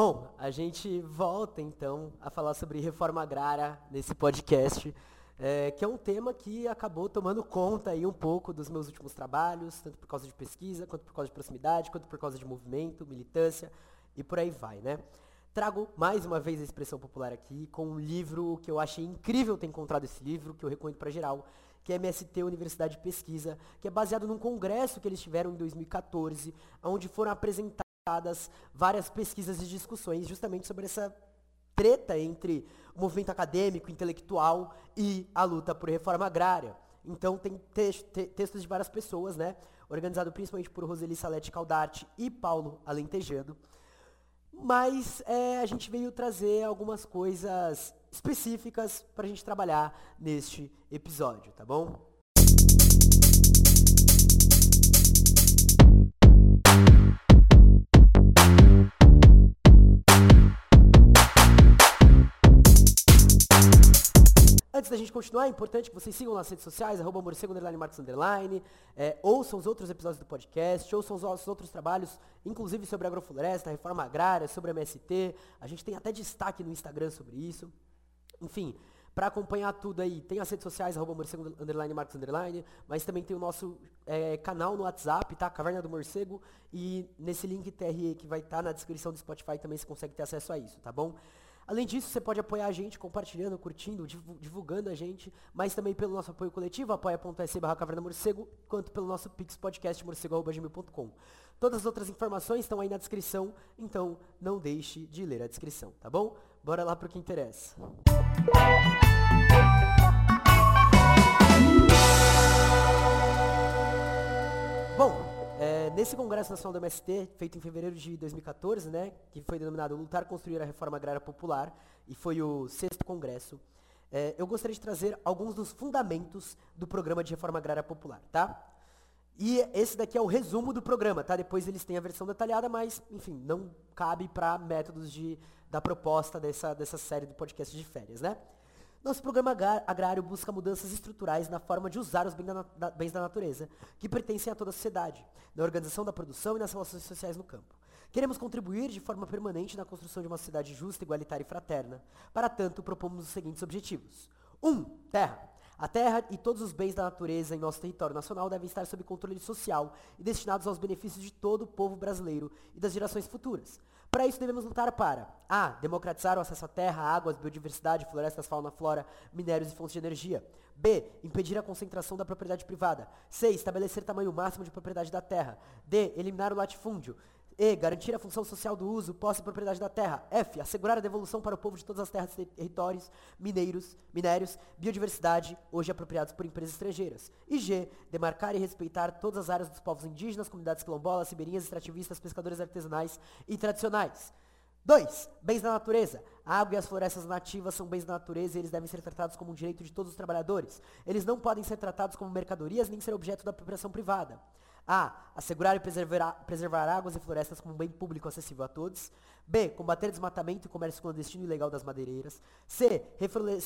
Bom, a gente volta então a falar sobre reforma agrária nesse podcast, é, que é um tema que acabou tomando conta aí um pouco dos meus últimos trabalhos, tanto por causa de pesquisa, quanto por causa de proximidade, quanto por causa de movimento, militância e por aí vai, né? Trago mais uma vez a expressão popular aqui com um livro que eu achei incrível ter encontrado esse livro, que eu recomendo para geral, que é MST Universidade de Pesquisa, que é baseado num congresso que eles tiveram em 2014, onde foram apresentadas várias pesquisas e discussões justamente sobre essa treta entre o movimento acadêmico, intelectual e a luta por reforma agrária. Então tem te te textos de várias pessoas, né? Organizado principalmente por Roseli Salete Caldarte e Paulo Alentejano. Mas é, a gente veio trazer algumas coisas específicas para a gente trabalhar neste episódio, tá bom? Antes da gente continuar, é importante que vocês sigam nas redes sociais, arroba morcego, underline, marcos, underline, é, ouçam os outros episódios do podcast, ouçam os nossos outros trabalhos, inclusive sobre agrofloresta, reforma agrária, sobre MST, a gente tem até destaque no Instagram sobre isso. Enfim, para acompanhar tudo aí, tem as redes sociais, arroba morcego, underline, marcos, underline, mas também tem o nosso é, canal no WhatsApp, tá? Caverna do Morcego, e nesse link TRE que vai estar tá na descrição do Spotify também você consegue ter acesso a isso, tá bom? Além disso, você pode apoiar a gente compartilhando, curtindo, divulgando a gente, mas também pelo nosso apoio coletivo, apoia.se barra caverna morcego, quanto pelo nosso pix podcast morcego.gmail.com. Todas as outras informações estão aí na descrição, então não deixe de ler a descrição, tá bom? Bora lá pro que interessa. Bom, é, nesse Congresso Nacional do MST, feito em fevereiro de 2014, né, que foi denominado Lutar Construir a Reforma Agrária Popular, e foi o sexto congresso, é, eu gostaria de trazer alguns dos fundamentos do programa de reforma agrária popular, tá? E esse daqui é o resumo do programa, tá? Depois eles têm a versão detalhada, mas, enfim, não cabe para métodos de, da proposta dessa, dessa série do podcast de férias, né? Nosso programa agrário busca mudanças estruturais na forma de usar os bens da, natureza, que pertencem a toda a sociedade, na organização da produção e nas relações sociais no campo. Queremos contribuir de forma permanente na construção de uma sociedade justa, igualitária e fraterna. Para tanto, propomos os seguintes objetivos. 1. Um, terra. A terra e todos os bens da natureza em nosso território nacional devem estar sob controle social e destinados aos benefícios de todo o povo brasileiro e das gerações futuras. Para isso devemos lutar para A. Democratizar o acesso à terra, águas, biodiversidade, florestas, fauna, flora, minérios e fontes de energia. B. Impedir a concentração da propriedade privada. C. Estabelecer tamanho máximo de propriedade da terra. D. Eliminar o latifúndio. E. Garantir a função social do uso, posse e propriedade da terra. F. Assegurar a devolução para o povo de todas as terras e territórios, mineiros, minérios, biodiversidade, hoje apropriados por empresas estrangeiras. E G. Demarcar e respeitar todas as áreas dos povos indígenas, comunidades quilombolas, ribeirinhas, extrativistas, pescadores artesanais e tradicionais. 2. Bens da natureza. A água e as florestas nativas são bens da natureza e eles devem ser tratados como um direito de todos os trabalhadores. Eles não podem ser tratados como mercadorias nem ser objeto da apropriação privada. A. Assegurar e preservar, preservar águas e florestas como um bem público acessível a todos. B. Combater desmatamento e comércio clandestino ilegal das madeireiras. C.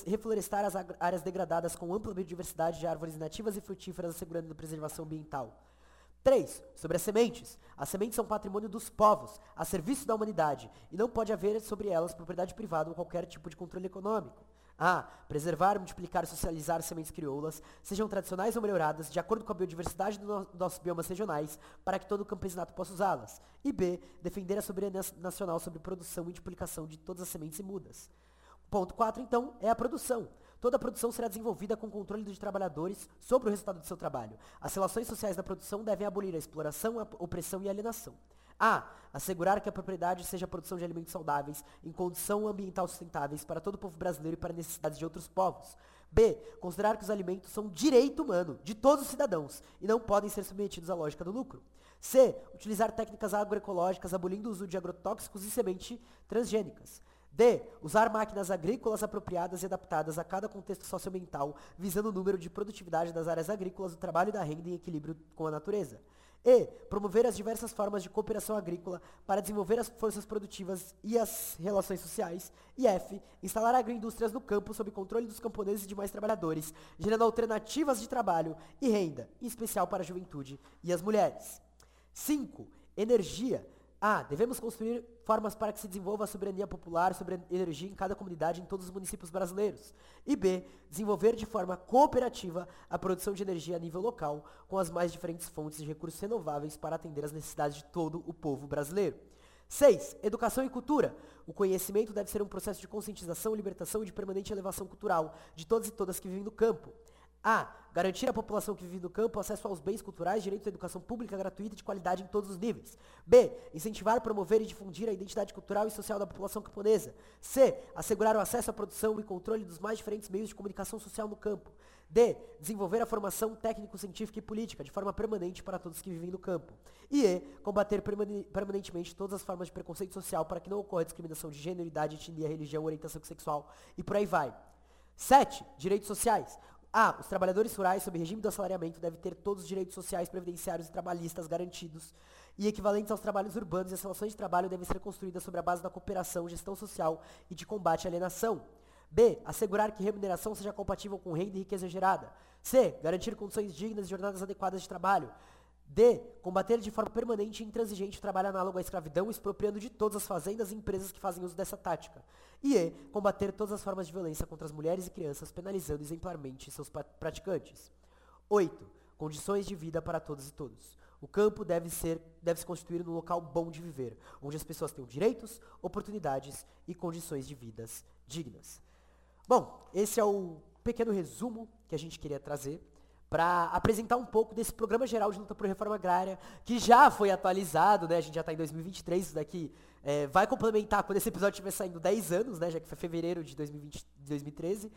Reflorestar as áreas degradadas com ampla biodiversidade de árvores nativas e frutíferas, assegurando a preservação ambiental. 3. Sobre as sementes. As sementes são patrimônio dos povos, a serviço da humanidade, e não pode haver sobre elas propriedade privada ou qualquer tipo de controle econômico. A. Preservar, multiplicar e socializar sementes crioulas, sejam tradicionais ou melhoradas, de acordo com a biodiversidade dos no nossos biomas regionais, para que todo o campesinato possa usá-las. E B. Defender a soberania nacional sobre produção e multiplicação de todas as sementes e mudas. Ponto 4, então, é a produção. Toda a produção será desenvolvida com controle dos trabalhadores sobre o resultado do seu trabalho. As relações sociais da produção devem abolir a exploração, a opressão e a alienação. A. Assegurar que a propriedade seja a produção de alimentos saudáveis, em condição ambiental sustentáveis para todo o povo brasileiro e para necessidades de outros povos. B. Considerar que os alimentos são direito humano de todos os cidadãos e não podem ser submetidos à lógica do lucro. C. Utilizar técnicas agroecológicas abolindo o uso de agrotóxicos e sementes transgênicas. D. Usar máquinas agrícolas apropriadas e adaptadas a cada contexto socioambiental, visando o número de produtividade das áreas agrícolas, do trabalho e da renda em equilíbrio com a natureza. E. Promover as diversas formas de cooperação agrícola para desenvolver as forças produtivas e as relações sociais. E F. Instalar agroindústrias no campo sob controle dos camponeses e demais trabalhadores, gerando alternativas de trabalho e renda, em especial para a juventude e as mulheres. 5. Energia A. Devemos construir formas para que se desenvolva a soberania popular sobre a energia em cada comunidade em todos os municípios brasileiros. E B. Desenvolver de forma cooperativa a produção de energia a nível local, com as mais diferentes fontes de recursos renováveis para atender às necessidades de todo o povo brasileiro. 6. Educação e cultura. O conhecimento deve ser um processo de conscientização, libertação e de permanente elevação cultural de todos e todas que vivem no campo. A. Garantir à população que vive no campo acesso aos bens culturais, direito à educação pública gratuita e de qualidade em todos os níveis. B. Incentivar, promover e difundir a identidade cultural e social da população camponesa. C. Assegurar o acesso à produção e controle dos mais diferentes meios de comunicação social no campo. D. Desenvolver a formação técnico-científica e política de forma permanente para todos que vivem no campo. E E. Combater permanentemente todas as formas de preconceito social para que não ocorra discriminação de gênero, idade, etnia, religião, orientação sexual e por aí vai. 7. Direitos sociais. A. Os trabalhadores rurais sob regime do assalariamento devem ter todos os direitos sociais, previdenciários e trabalhistas garantidos e equivalentes aos trabalhos urbanos e as relações de trabalho devem ser construídas sobre a base da cooperação, gestão social e de combate à alienação. B. Assegurar que remuneração seja compatível com renda e riqueza gerada. C. Garantir condições dignas e jornadas adequadas de trabalho. D. Combater de forma permanente e intransigente o trabalho análogo à escravidão, expropriando de todas as fazendas e empresas que fazem uso dessa tática. E E. Combater todas as formas de violência contra as mulheres e crianças, penalizando exemplarmente seus praticantes. 8. Condições de vida para todas e todos. O campo deve, ser, deve se constituir num local bom de viver, onde as pessoas tenham direitos, oportunidades e condições de vidas dignas. Bom, esse é o pequeno resumo que a gente queria trazer para apresentar um pouco desse programa geral de luta por reforma agrária, que já foi atualizado, né? A gente já está em 2023, isso daqui é, vai complementar quando esse episódio estiver saindo 10 anos, né? Já que foi fevereiro de 2020, 2013,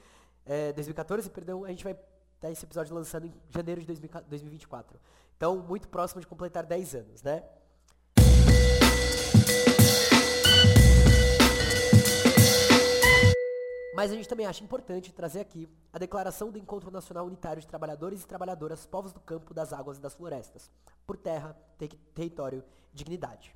é, 2014, perdão, a gente vai dar esse episódio lançando em janeiro de 2024. Então, muito próximo de completar 10 anos, né? Mas a gente também acha importante trazer aqui a declaração do Encontro Nacional Unitário de Trabalhadores e Trabalhadoras Povos do Campo, das Águas e das Florestas, por terra, ter território e dignidade.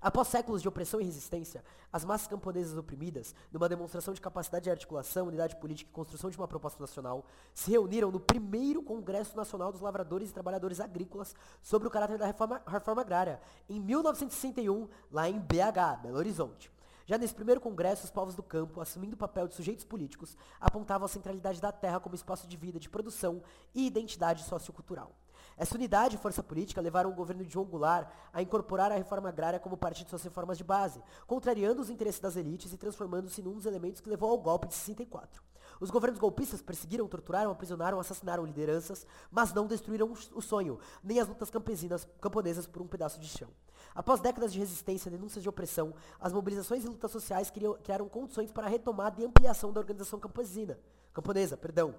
Após séculos de opressão e resistência, as massas camponesas oprimidas, numa demonstração de capacidade de articulação, unidade política e construção de uma proposta nacional, se reuniram no primeiro Congresso Nacional dos Lavradores e Trabalhadores Agrícolas sobre o caráter da reforma, reforma agrária, em 1961, lá em BH, Belo Horizonte. Já nesse primeiro congresso, os povos do campo, assumindo o papel de sujeitos políticos, apontavam a centralidade da terra como espaço de vida, de produção e identidade sociocultural. Essa unidade e força política levaram o governo de João Goulart a incorporar a reforma agrária como parte de suas reformas de base, contrariando os interesses das elites e transformando-se num dos elementos que levou ao golpe de 64. Os governos golpistas perseguiram, torturaram, aprisionaram, assassinaram lideranças, mas não destruíram o sonho, nem as lutas campesinas, camponesas por um pedaço de chão. Após décadas de resistência, denúncias de opressão, as mobilizações e lutas sociais criam, criaram condições para a retomada e ampliação da organização campesina, camponesa, perdão,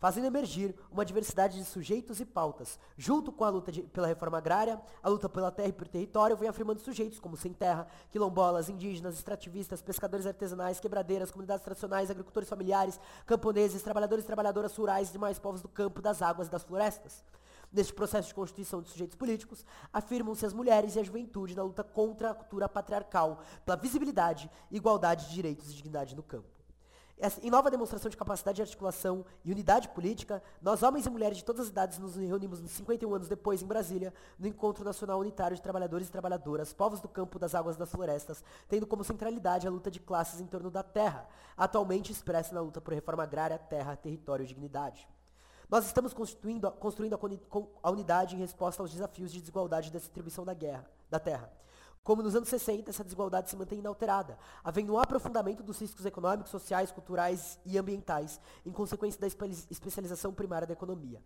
fazendo emergir uma diversidade de sujeitos e pautas. Junto com a luta de, pela reforma agrária, a luta pela terra e por território vem afirmando sujeitos como sem terra, quilombolas, indígenas, extrativistas, pescadores artesanais, quebradeiras, comunidades tradicionais, agricultores familiares, camponeses, trabalhadores e trabalhadoras rurais e demais povos do campo, das águas e das florestas. Neste processo de constituição de sujeitos políticos, afirmam-se as mulheres e a juventude na luta contra a cultura patriarcal, pela visibilidade, igualdade de direitos e dignidade no campo. Em nova demonstração de capacidade de articulação e unidade política, nós, homens e mulheres de todas as idades, nos reunimos 51 anos depois, em Brasília, no Encontro Nacional Unitário de Trabalhadores e Trabalhadoras, povos do campo, das águas das florestas, tendo como centralidade a luta de classes em torno da terra, atualmente expressa na luta por reforma agrária, terra, território e dignidade. Nós estamos construindo, construindo a, a unidade em resposta aos desafios de desigualdade da distribuição da guerra, da terra. Como nos anos 60, essa desigualdade se mantém inalterada, havendo um aprofundamento dos riscos econômicos, sociais, culturais e ambientais, em consequência da especialização primária da economia.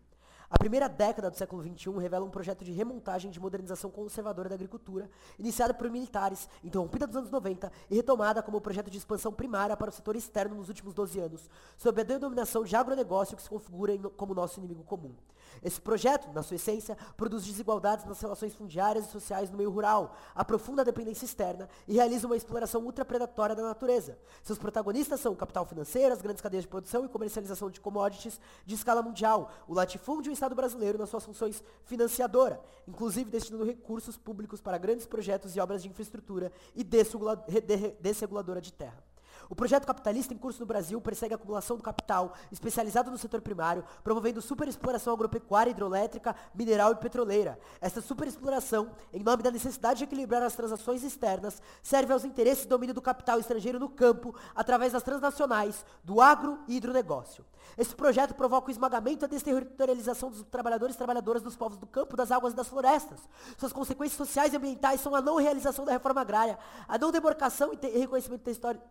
A primeira década do século XXI revela um projeto de remontagem de modernização conservadora da agricultura, iniciada por militares, interrompida nos anos 90 e retomada como projeto de expansão primária para o setor externo nos últimos 12 anos, sob a denominação de agronegócio que se configura como nosso inimigo comum. Esse projeto, na sua essência, produz desigualdades nas relações fundiárias e sociais no meio rural, aprofunda a dependência externa e realiza uma exploração ultrapredatória da natureza. Seus protagonistas são o capital financeiro, as grandes cadeias de produção e comercialização de commodities de escala mundial, o latifúndio e o Estado brasileiro nas suas funções financiadora, inclusive destinando recursos públicos para grandes projetos e obras de infraestrutura e desreguladora de terra. O projeto capitalista em curso no Brasil persegue a acumulação do capital, especializado no setor primário, promovendo superexploração agropecuária, hidroelétrica, mineral e petroleira. Esta superexploração, em nome da necessidade de equilibrar as transações externas, serve aos interesses do domínio do capital estrangeiro no campo, através das transnacionais, do agro e hidronegócio. Esse projeto provoca o esmagamento e a desterritorialização dos trabalhadores e trabalhadoras dos povos do campo, das águas e das florestas. Suas consequências sociais e ambientais são a não realização da reforma agrária, a não demarcação e reconhecimento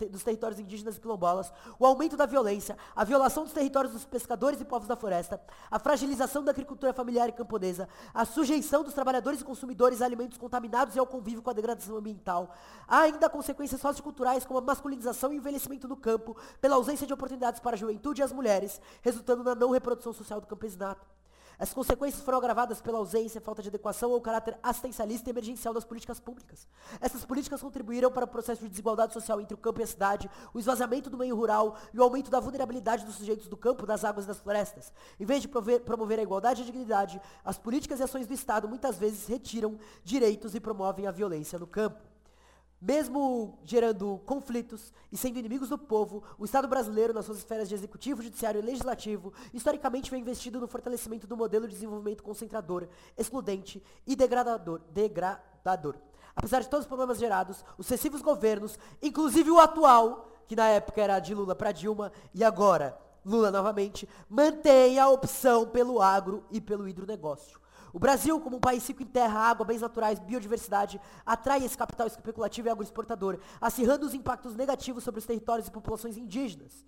dos territórios indígenas e quilombolas, o aumento da violência, a violação dos territórios dos pescadores e povos da floresta, a fragilização da agricultura familiar e camponesa, a sujeição dos trabalhadores e consumidores a alimentos contaminados e ao convívio com a degradação ambiental. Há ainda consequências socioculturais como a masculinização e envelhecimento no campo, pela ausência de oportunidades para a juventude e as mulheres, resultando na não reprodução social do campesinato. As consequências foram agravadas pela ausência, falta de adequação ou caráter assistencialista e emergencial das políticas públicas. Essas políticas contribuíram para o processo de desigualdade social entre o campo e a cidade, o esvaziamento do meio rural e o aumento da vulnerabilidade dos sujeitos do campo, das águas e das florestas. Em vez de promover a igualdade e a dignidade, as políticas e ações do Estado muitas vezes retiram direitos e promovem a violência no campo. Mesmo gerando conflitos e sendo inimigos do povo, o Estado brasileiro, nas suas esferas de executivo, judiciário e legislativo, historicamente vem investido no fortalecimento do modelo de desenvolvimento concentrador, excludente e degradador. degradador. Apesar de todos os problemas gerados, os sucessivos governos, inclusive o atual, que na época era de Lula para Dilma, e agora Lula novamente, mantém a opção pelo agro e pelo hidronegócio. O Brasil, como um país rico em terra, água, bens naturais, biodiversidade, atrai esse capital especulativo e agroexportador, acirrando os impactos negativos sobre os territórios e populações indígenas,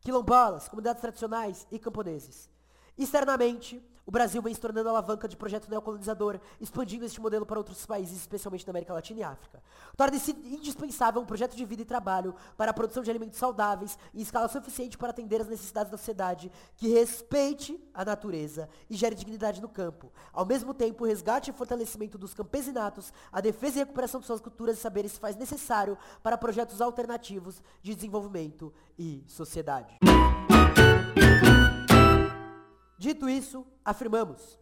quilombolas, comunidades tradicionais e camponeses. Externamente, o Brasil vem se tornando alavanca de projeto neocolonizador, expandindo este modelo para outros países, especialmente na América Latina e África. Torna-se indispensável um projeto de vida e trabalho para a produção de alimentos saudáveis em escala suficiente para atender as necessidades da sociedade, que respeite a natureza e gere dignidade no campo. Ao mesmo tempo, o resgate e fortalecimento dos campesinatos, a defesa e recuperação de suas culturas e saberes se faz necessário para projetos alternativos de desenvolvimento e sociedade. Dito isso, afirmamos.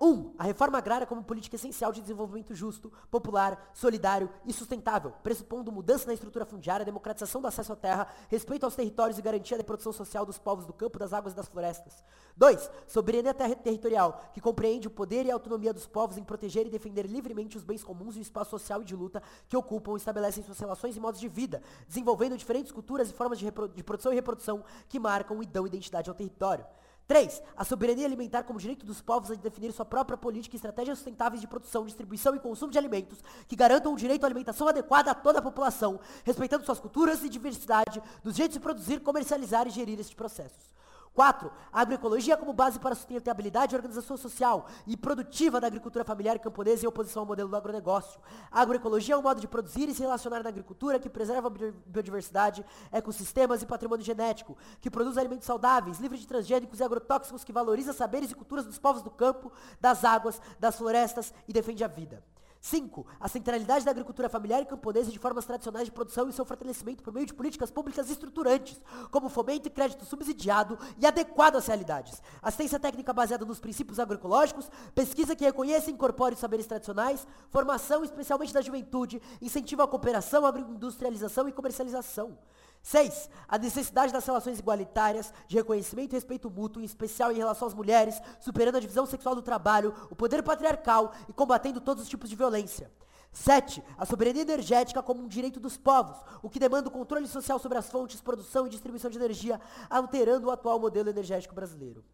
1. Um, a reforma agrária como política essencial de desenvolvimento justo, popular, solidário e sustentável, pressupondo mudança na estrutura fundiária, democratização do acesso à terra, respeito aos territórios e garantia da produção social dos povos do campo, das águas e das florestas. 2. Soberania ter territorial, que compreende o poder e a autonomia dos povos em proteger e defender livremente os bens comuns e o espaço social e de luta que ocupam e estabelecem suas relações e modos de vida, desenvolvendo diferentes culturas e formas de, de produção e reprodução que marcam e dão identidade ao território. 3. A soberania alimentar como direito dos povos a definir sua própria política e estratégias sustentáveis de produção, distribuição e consumo de alimentos que garantam o direito à alimentação adequada a toda a população, respeitando suas culturas e diversidade, dos jeitos de produzir, comercializar e gerir estes processos. 4. A agroecologia como base para a sustentabilidade e organização social e produtiva da agricultura familiar e camponesa em oposição ao modelo do agronegócio. Agroecologia é um modo de produzir e se relacionar na agricultura que preserva a biodiversidade, ecossistemas e patrimônio genético, que produz alimentos saudáveis, livres de transgênicos e agrotóxicos, que valoriza saberes e culturas dos povos do campo, das águas, das florestas e defende a vida. 5. A centralidade da agricultura familiar e camponesa de formas tradicionais de produção e seu fortalecimento por meio de políticas públicas estruturantes, como fomento e crédito subsidiado e adequado às realidades. Assistência técnica baseada nos princípios agroecológicos, pesquisa que reconheça e incorpore os saberes tradicionais, formação especialmente da juventude, incentivo à cooperação, agroindustrialização e comercialização. 6. A necessidade das relações igualitárias, de reconhecimento e respeito mútuo, em especial em relação às mulheres, superando a divisão sexual do trabalho, o poder patriarcal e combatendo todos os tipos de violência. 7. A soberania energética como um direito dos povos, o que demanda o controle social sobre as fontes, produção e distribuição de energia, alterando o atual modelo energético brasileiro.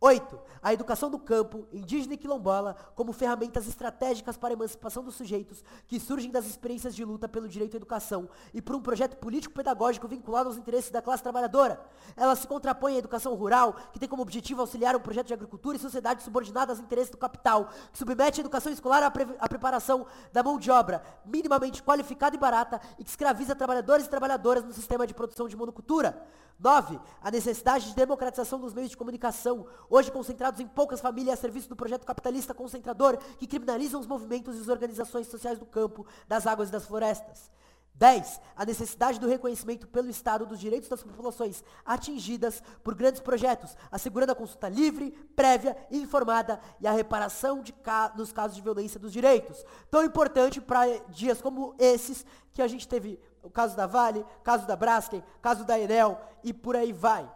8. A educação do campo, indígena e quilombola, como ferramentas estratégicas para a emancipação dos sujeitos que surgem das experiências de luta pelo direito à educação e por um projeto político-pedagógico vinculado aos interesses da classe trabalhadora. Ela se contrapõe à educação rural, que tem como objetivo auxiliar um projeto de agricultura e sociedade subordinada aos interesses do capital, que submete a educação escolar à, pre à preparação da mão de obra minimamente qualificada e barata e que escraviza trabalhadores e trabalhadoras no sistema de produção de monocultura. 9. A necessidade de democratização dos meios de comunicação, hoje concentrados em poucas famílias a serviço do projeto capitalista concentrador que criminalizam os movimentos e as organizações sociais do campo, das águas e das florestas. 10. A necessidade do reconhecimento pelo Estado dos direitos das populações atingidas por grandes projetos, assegurando a consulta livre, prévia e informada e a reparação de ca nos casos de violência dos direitos. Tão importante para dias como esses que a gente teve o caso da Vale, caso da Braskem, caso da Enel e por aí vai.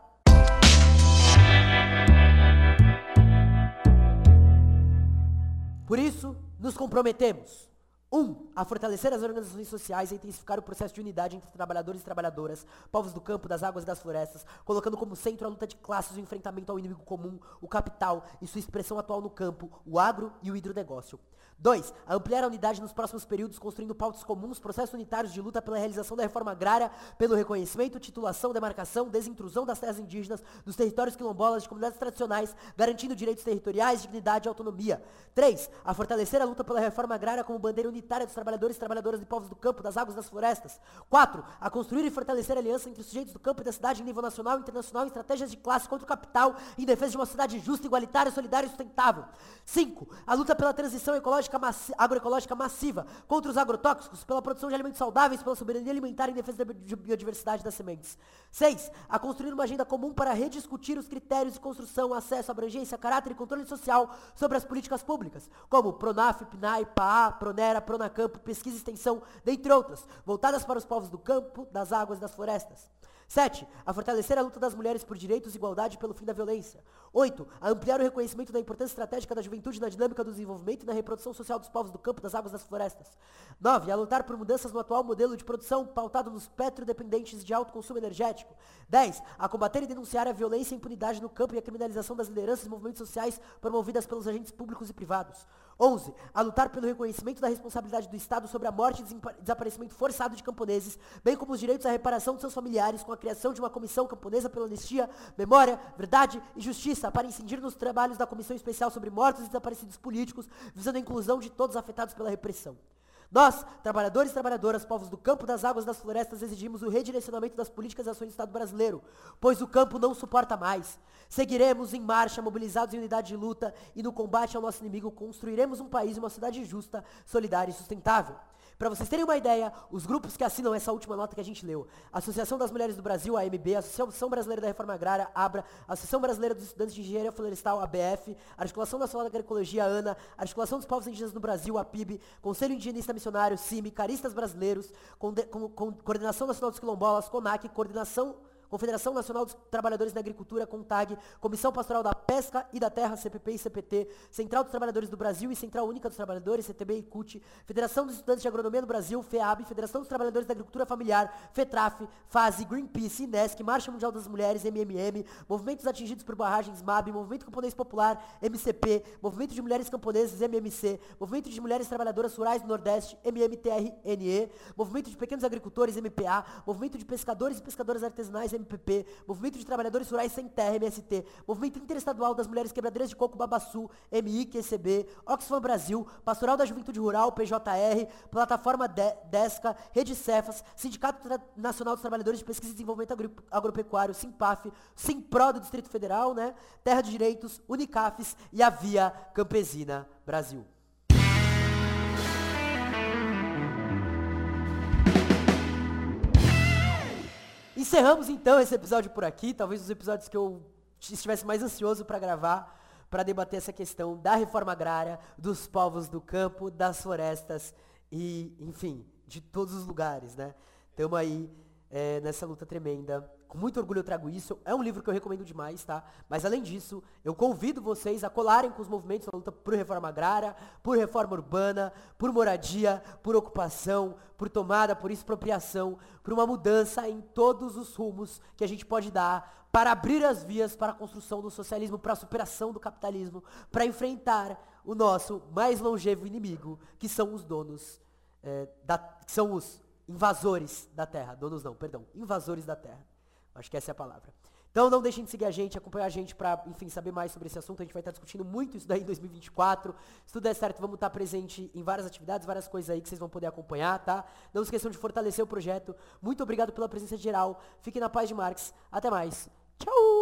Por isso, nos comprometemos. Um, a fortalecer as organizações sociais e intensificar o processo de unidade entre trabalhadores e trabalhadoras, povos do campo, das águas e das florestas, colocando como centro a luta de classes e o enfrentamento ao inimigo comum, o capital e sua expressão atual no campo, o agro e o hidronegócio. 2. Ampliar a unidade nos próximos períodos, construindo pautas comuns, processos unitários de luta pela realização da reforma agrária, pelo reconhecimento, titulação, demarcação, desintrusão das terras indígenas, dos territórios quilombolas, de comunidades tradicionais, garantindo direitos territoriais, dignidade e autonomia. 3. A fortalecer a luta pela reforma agrária como bandeira unitária dos trabalhadores e trabalhadoras de povos do campo, das águas e das florestas. 4. A construir e fortalecer aliança entre os sujeitos do campo e da cidade em nível nacional e internacional em estratégias de classe contra o capital, em defesa de uma sociedade justa, igualitária, solidária e sustentável. 5. A luta pela transição ecológica massi agroecológica massiva contra os agrotóxicos, pela produção de alimentos saudáveis, pela soberania alimentar em defesa da biodiversidade das sementes. 6. A construir uma agenda comum para rediscutir os critérios de construção, acesso, abrangência, caráter e controle social sobre as políticas públicas, como PRONAF, PNAE, PAA, PRONERA, PRONACAMPO, pesquisa e extensão, dentre outras, voltadas para os povos do campo, das águas e das florestas. 7. A fortalecer a luta das mulheres por direitos e igualdade pelo fim da violência. 8. A ampliar o reconhecimento da importância estratégica da juventude na dinâmica do desenvolvimento e na reprodução social dos povos do campo, das águas e das florestas. 9. A lutar por mudanças no atual modelo de produção pautado nos petrodependentes de alto consumo energético. 10. A combater e denunciar a violência e impunidade no campo e a criminalização das lideranças e movimentos sociais promovidas pelos agentes públicos e privados. 11. A lutar pelo reconhecimento da responsabilidade do Estado sobre a morte e desaparecimento forçado de camponeses, bem como os direitos à reparação de seus familiares com a criação de uma comissão camponesa pela anistia, memória, verdade e justiça para incidir nos trabalhos da Comissão Especial sobre Mortos e Desaparecidos Políticos, visando a inclusão de todos afetados pela repressão. Nós, trabalhadores e trabalhadoras, povos do campo, das águas, das florestas, exigimos o redirecionamento das políticas e ações do Estado brasileiro, pois o campo não suporta mais. Seguiremos em marcha, mobilizados em unidade de luta e no combate ao nosso inimigo, construiremos um país e uma cidade justa, solidária e sustentável. Para vocês terem uma ideia, os grupos que assinam essa última nota que a gente leu, Associação das Mulheres do Brasil, AMB, Associação Brasileira da Reforma Agrária, ABRA, Associação Brasileira dos Estudantes de Engenharia Florestal, ABF, Articulação Nacional da Agroecologia, ANA, Articulação dos Povos Indígenas no Brasil, APIB, Conselho Indigenista Missionário, CIMI, Caristas Brasileiros, Coordenação Nacional dos Quilombolas, CONAC, Coordenação Confederação Nacional dos Trabalhadores da Agricultura, CONTAG, Comissão Pastoral da Pesca e da Terra, CPP e CPT, Central dos Trabalhadores do Brasil e Central Única dos Trabalhadores, CTB e CUT, Federação dos Estudantes de Agronomia do Brasil, FEAB, Federação dos Trabalhadores da Agricultura Familiar, FETRAF, FASE, Greenpeace, INESC, Marcha Mundial das Mulheres, MMM, Movimentos Atingidos por Barragens, MAB, Movimento Camponês Popular, MCP, Movimento de Mulheres Camponesas, MMC, Movimento de Mulheres Trabalhadoras Rurais do Nordeste, MMTRNE, Movimento de Pequenos Agricultores, MPA, Movimento de Pescadores e Pescadoras Artesanais, MPP, Movimento de Trabalhadores Rurais Sem Terra, MST, Movimento Interestadual das Mulheres Quebradeiras de Coco Babaçu, MIQCB, Oxfam Brasil, Pastoral da Juventude Rural, PJR, Plataforma de Desca, Rede Cefas, Sindicato Nacional dos Trabalhadores de Pesquisa e Desenvolvimento Agri Agropecuário, Simpaf, Simpro do Distrito Federal, né? Terra de Direitos, Unicafes e a Via Campesina Brasil. Encerramos então esse episódio por aqui, talvez os episódios que eu estivesse mais ansioso para gravar, para debater essa questão da reforma agrária, dos povos do campo, das florestas e, enfim, de todos os lugares, né? Estamos aí é, nessa luta tremenda com muito orgulho eu trago isso. É um livro que eu recomendo demais, tá? Mas além disso, eu convido vocês a colarem com os movimentos da luta por reforma agrária, por reforma urbana, por moradia, por ocupação, por tomada, por expropriação, por uma mudança em todos os rumos que a gente pode dar para abrir as vias para a construção do socialismo, para a superação do capitalismo, para enfrentar o nosso mais longevo inimigo, que são os donos, é, da, que são os invasores da terra. Donos não, perdão, invasores da terra. Acho que essa é a palavra. Então não deixem de seguir a gente, acompanhar a gente para, enfim, saber mais sobre esse assunto. A gente vai estar discutindo muito isso daí em 2024. Se tudo der certo, vamos estar presente em várias atividades, várias coisas aí que vocês vão poder acompanhar, tá? Não esqueçam de fortalecer o projeto. Muito obrigado pela presença geral. Fiquem na paz de Marx. Até mais. Tchau!